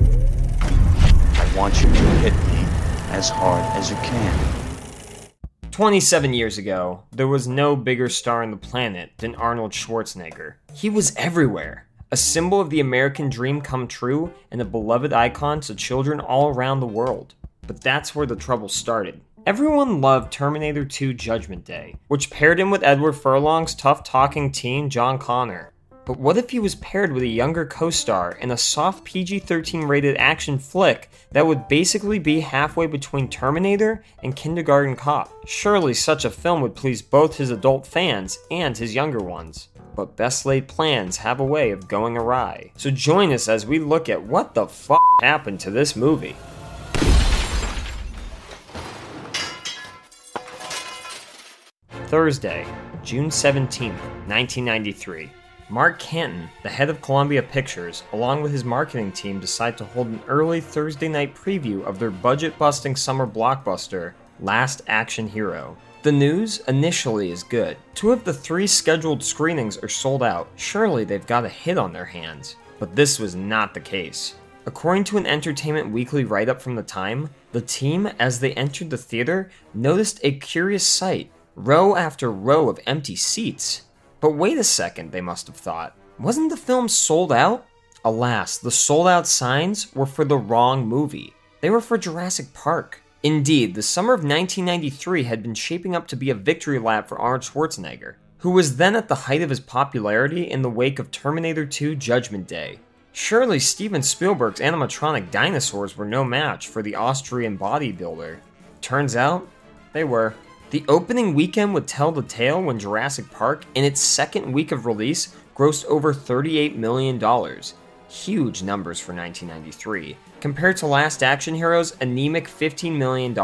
I want you to hit me as hard as you can. 27 years ago, there was no bigger star on the planet than Arnold Schwarzenegger. He was everywhere, a symbol of the American dream come true and a beloved icon to children all around the world. But that's where the trouble started. Everyone loved Terminator 2 Judgment Day, which paired him with Edward Furlong's tough talking teen John Connor. But what if he was paired with a younger co star in a soft PG 13 rated action flick that would basically be halfway between Terminator and Kindergarten Cop? Surely such a film would please both his adult fans and his younger ones. But best laid plans have a way of going awry. So join us as we look at what the fuck happened to this movie. Thursday, June 17th, 1993. Mark Canton, the head of Columbia Pictures, along with his marketing team, decide to hold an early Thursday night preview of their budget busting summer blockbuster, Last Action Hero. The news initially is good. Two of the three scheduled screenings are sold out. Surely they've got a hit on their hands. But this was not the case. According to an Entertainment Weekly write up from the time, the team, as they entered the theater, noticed a curious sight row after row of empty seats. But wait a second, they must have thought. Wasn't the film sold out? Alas, the sold out signs were for the wrong movie. They were for Jurassic Park. Indeed, the summer of 1993 had been shaping up to be a victory lap for Arnold Schwarzenegger, who was then at the height of his popularity in the wake of Terminator 2 Judgment Day. Surely Steven Spielberg's animatronic dinosaurs were no match for the Austrian bodybuilder. Turns out, they were. The opening weekend would tell the tale when Jurassic Park, in its second week of release, grossed over $38 million. Huge numbers for 1993, compared to Last Action Hero's anemic $15 million.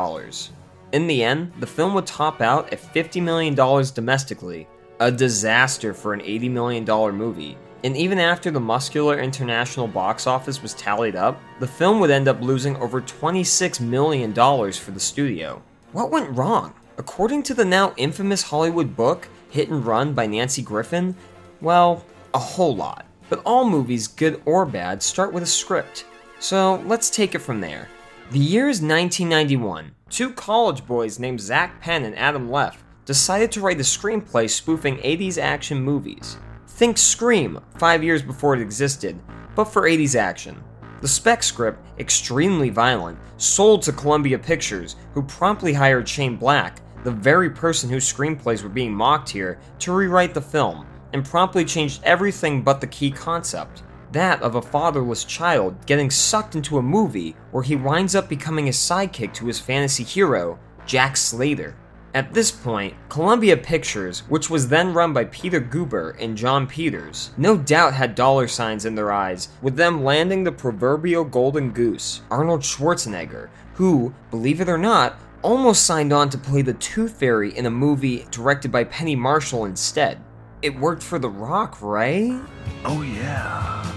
In the end, the film would top out at $50 million domestically, a disaster for an $80 million movie. And even after the muscular international box office was tallied up, the film would end up losing over $26 million for the studio. What went wrong? According to the now infamous Hollywood book, Hit and Run by Nancy Griffin, well, a whole lot. But all movies, good or bad, start with a script. So let's take it from there. The year is 1991. Two college boys named Zak Penn and Adam Leff decided to write a screenplay spoofing 80s action movies. Think Scream, five years before it existed, but for 80s action. The spec script, extremely violent, sold to Columbia Pictures, who promptly hired Shane Black, the very person whose screenplays were being mocked here, to rewrite the film, and promptly changed everything but the key concept that of a fatherless child getting sucked into a movie where he winds up becoming a sidekick to his fantasy hero, Jack Slater. At this point, Columbia Pictures, which was then run by Peter Guber and Jon Peters, no doubt had dollar signs in their eyes, with them landing the proverbial golden goose, Arnold Schwarzenegger, who, believe it or not, almost signed on to play the Tooth Fairy in a movie directed by Penny Marshall instead. It worked for The Rock, right? Oh, yeah.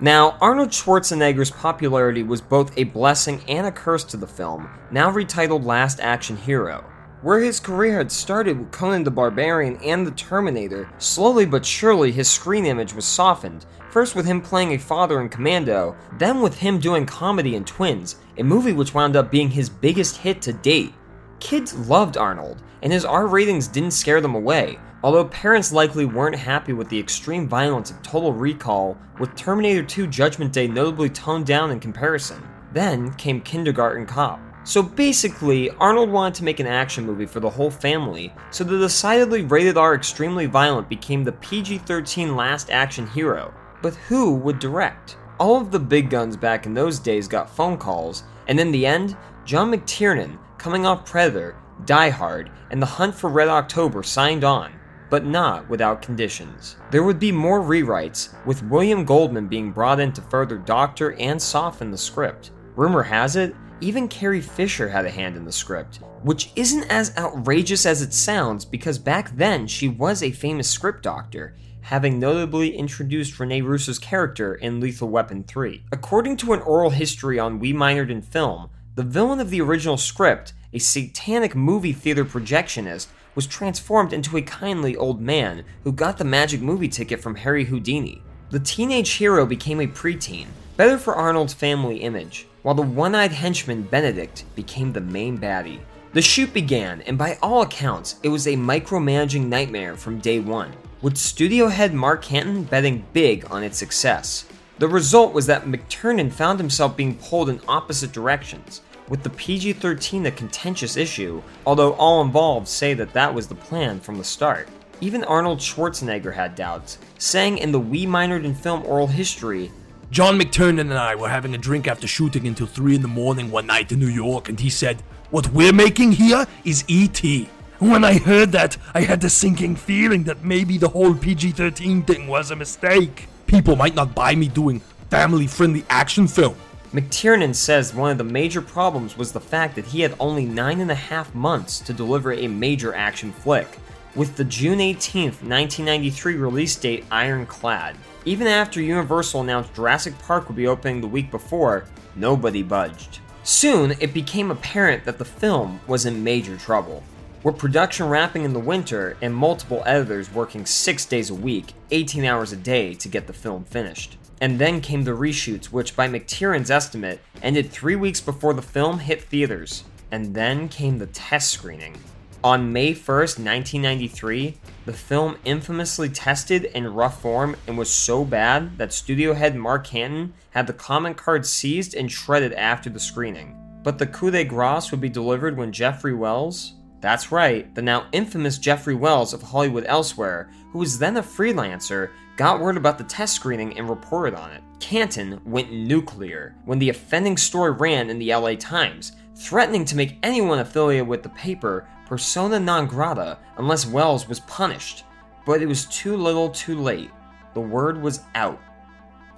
Now, Arnold Schwarzenegger's popularity was both a blessing and a curse to the film, now retitled Last Action Hero. Where his career had started with Conan the Barbarian and The Terminator, slowly but surely his screen image was softened, first with him playing a father in Commando, then with him doing comedy in Twins, a movie which wound up being his biggest hit to date. Kids loved Arnold, and his R ratings didn't scare them away, although parents likely weren't happy with the extreme violence of Total Recall, with Terminator 2 Judgment Day notably toned down in comparison. Then came Kindergarten Cop. So basically, Arnold wanted to make an action movie for the whole family, so the decidedly rated R extremely violent became the PG 13 Last Action Hero. But who would direct? All of the big guns back in those days got phone calls, and in the end, John McTiernan, coming off Predator, Die Hard, and The Hunt for Red October signed on, but not without conditions. There would be more rewrites, with William Goldman being brought in to further doctor and soften the script. Rumor has it, even Carrie Fisher had a hand in the script, which isn't as outrageous as it sounds because back then she was a famous script doctor, having notably introduced Rene Russo's character in Lethal Weapon 3. According to an oral history on We Minored in Film, the villain of the original script, a satanic movie theater projectionist, was transformed into a kindly old man who got the magic movie ticket from Harry Houdini. The teenage hero became a preteen, better for Arnold's family image, while the one eyed henchman Benedict became the main baddie. The shoot began, and by all accounts, it was a micromanaging nightmare from day one, with studio head Mark Canton betting big on its success. The result was that McTiernan found himself being pulled in opposite directions, with the PG 13 a contentious issue, although all involved say that that was the plan from the start. Even Arnold Schwarzenegger had doubts, saying in the We Minored in Film oral history John McTiernan and I were having a drink after shooting until 3 in the morning one night in New York, and he said, What we're making here is E.T. When I heard that, I had the sinking feeling that maybe the whole PG 13 thing was a mistake. People might not buy me doing family friendly action film. McTiernan says one of the major problems was the fact that he had only nine and a half months to deliver a major action flick, with the June 18, 1993 release date ironclad. Even after Universal announced Jurassic Park would be opening the week before, nobody budged. Soon, it became apparent that the film was in major trouble. With production wrapping in the winter and multiple editors working six days a week, 18 hours a day to get the film finished. And then came the reshoots, which, by McTiernan's estimate, ended three weeks before the film hit theaters. And then came the test screening. On May 1st, 1993, the film infamously tested in rough form and was so bad that studio head Mark Canton had the comment card seized and shredded after the screening. But the coup de grace would be delivered when Jeffrey Wells, that's right, the now infamous Jeffrey Wells of Hollywood Elsewhere, who was then a freelancer, got word about the test screening and reported on it. Canton went nuclear when the offending story ran in the LA Times, threatening to make anyone affiliated with the paper persona non grata unless Wells was punished. But it was too little too late. The word was out.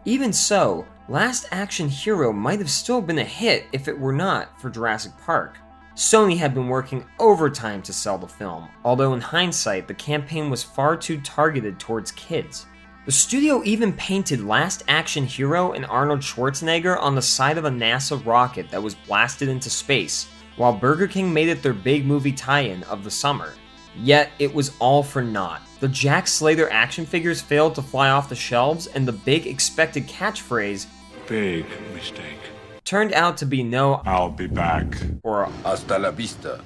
Even so, Last Action Hero might have still been a hit if it were not for Jurassic Park. Sony had been working overtime to sell the film, although in hindsight, the campaign was far too targeted towards kids. The studio even painted Last Action Hero and Arnold Schwarzenegger on the side of a NASA rocket that was blasted into space, while Burger King made it their big movie tie in of the summer. Yet, it was all for naught. The Jack Slater action figures failed to fly off the shelves, and the big expected catchphrase, Big mistake. turned out to be no I'll be back. or Hasta la vista,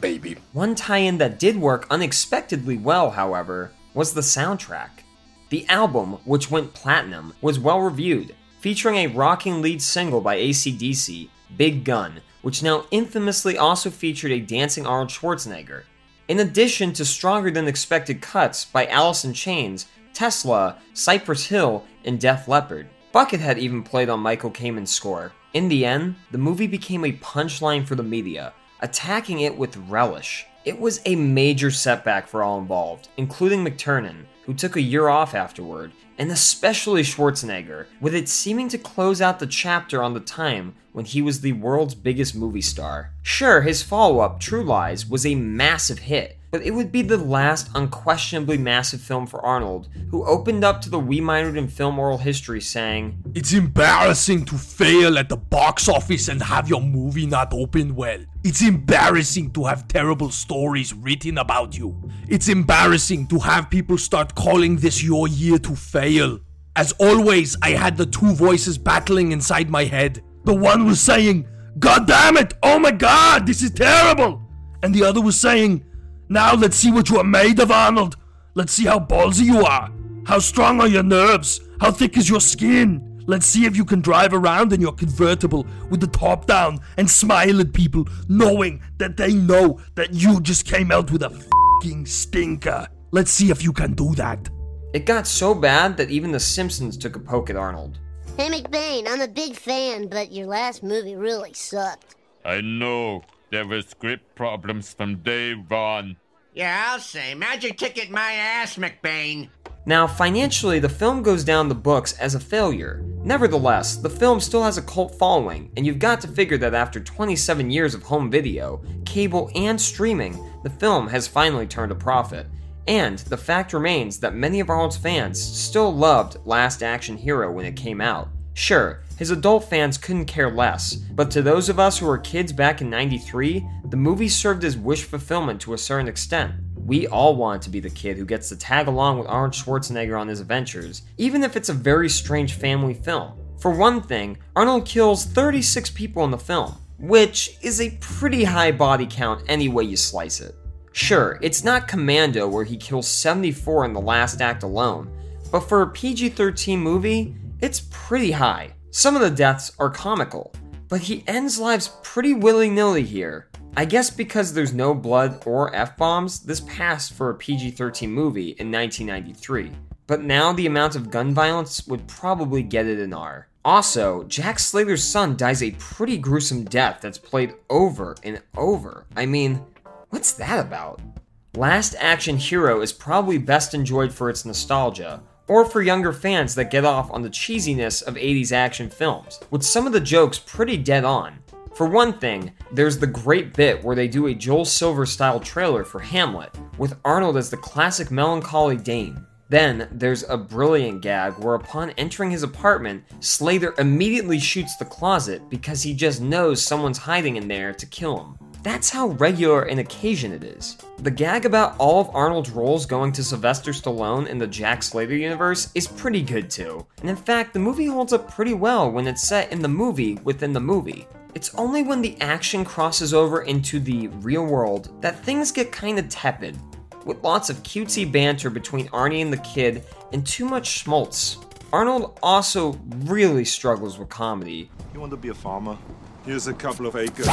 baby. One tie in that did work unexpectedly well, however, was the soundtrack. The album, which went platinum, was well reviewed, featuring a rocking lead single by ACDC, Big Gun, which now infamously also featured a dancing Arnold Schwarzenegger. In addition to stronger than expected cuts by Alice in Chains, Tesla, Cypress Hill, and Def Leppard. Buckethead even played on Michael Kamen's score. In the end, the movie became a punchline for the media, attacking it with relish. It was a major setback for all involved, including McTiernan, who took a year off afterward, and especially Schwarzenegger, with it seeming to close out the chapter on the time when he was the world's biggest movie star. Sure, his follow up, True Lies, was a massive hit, but it would be the last unquestionably massive film for Arnold, who opened up to the We Minored in Film oral history saying, It's embarrassing to fail at the box office and have your movie not open well. It's embarrassing to have terrible stories written about you. It's embarrassing to have people start calling this your year to fail. As always, I had the two voices battling inside my head. The one was saying, God damn it! Oh my god, this is terrible! And the other was saying, Now let's see what you are made of, Arnold. Let's see how ballsy you are. How strong are your nerves? How thick is your skin? Let's see if you can drive around in your convertible with the top down and smile at people, knowing that they know that you just came out with a fing stinker. Let's see if you can do that. It got so bad that even The Simpsons took a poke at Arnold. Hey McBain, I'm a big fan, but your last movie really sucked. I know. There were script problems from day one. Yeah, I'll say. Magic ticket my ass, McBain. Now, financially, the film goes down the books as a failure. Nevertheless, the film still has a cult following, and you've got to figure that after 27 years of home video, cable, and streaming, the film has finally turned a profit. And the fact remains that many of Arnold's fans still loved Last Action Hero when it came out. Sure, his adult fans couldn't care less, but to those of us who were kids back in 93, the movie served as wish fulfillment to a certain extent. We all want to be the kid who gets to tag along with Arnold Schwarzenegger on his adventures, even if it's a very strange family film. For one thing, Arnold kills 36 people in the film, which is a pretty high body count any way you slice it. Sure, it's not Commando where he kills 74 in the last act alone, but for a PG 13 movie, it's pretty high. Some of the deaths are comical, but he ends lives pretty willy nilly here. I guess because there's no blood or F bombs, this passed for a PG 13 movie in 1993. But now the amount of gun violence would probably get it an R. Also, Jack Slater's son dies a pretty gruesome death that's played over and over. I mean, what's that about? Last Action Hero is probably best enjoyed for its nostalgia, or for younger fans that get off on the cheesiness of 80s action films, with some of the jokes pretty dead on. For one thing, there's the great bit where they do a Joel Silver style trailer for Hamlet, with Arnold as the classic melancholy Dane. Then, there's a brilliant gag where upon entering his apartment, Slater immediately shoots the closet because he just knows someone's hiding in there to kill him. That's how regular an occasion it is. The gag about all of Arnold's roles going to Sylvester Stallone in the Jack Slater universe is pretty good too. And in fact, the movie holds up pretty well when it's set in the movie within the movie. It's only when the action crosses over into the real world that things get kinda tepid, with lots of cutesy banter between Arnie and the kid and too much schmaltz. Arnold also really struggles with comedy. You want to be a farmer? Here's a couple of acres.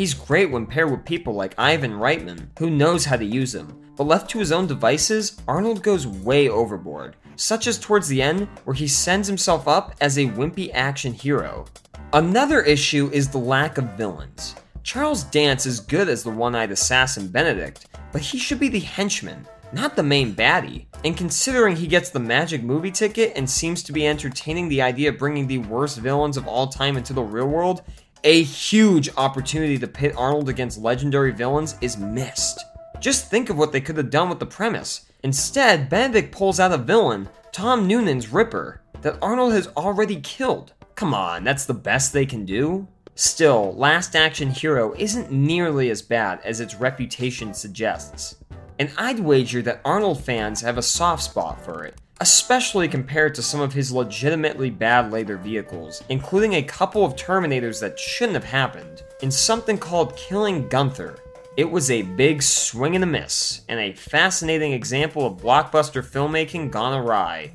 He's great when paired with people like Ivan Reitman, who knows how to use him. But left to his own devices, Arnold goes way overboard, such as towards the end, where he sends himself up as a wimpy action hero. Another issue is the lack of villains. Charles Dance is good as the one eyed assassin Benedict, but he should be the henchman, not the main baddie. And considering he gets the magic movie ticket and seems to be entertaining the idea of bringing the worst villains of all time into the real world, a huge opportunity to pit Arnold against legendary villains is missed. Just think of what they could have done with the premise. Instead, Benedict pulls out a villain, Tom Noonan's Ripper, that Arnold has already killed. Come on, that's the best they can do? Still, Last Action Hero isn't nearly as bad as its reputation suggests. And I'd wager that Arnold fans have a soft spot for it, especially compared to some of his legitimately bad later vehicles, including a couple of Terminators that shouldn't have happened, in something called Killing Gunther. It was a big swing and a miss, and a fascinating example of blockbuster filmmaking gone awry.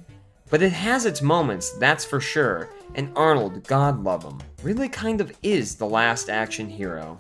But it has its moments, that's for sure, and Arnold, God love him, really kind of is the last action hero.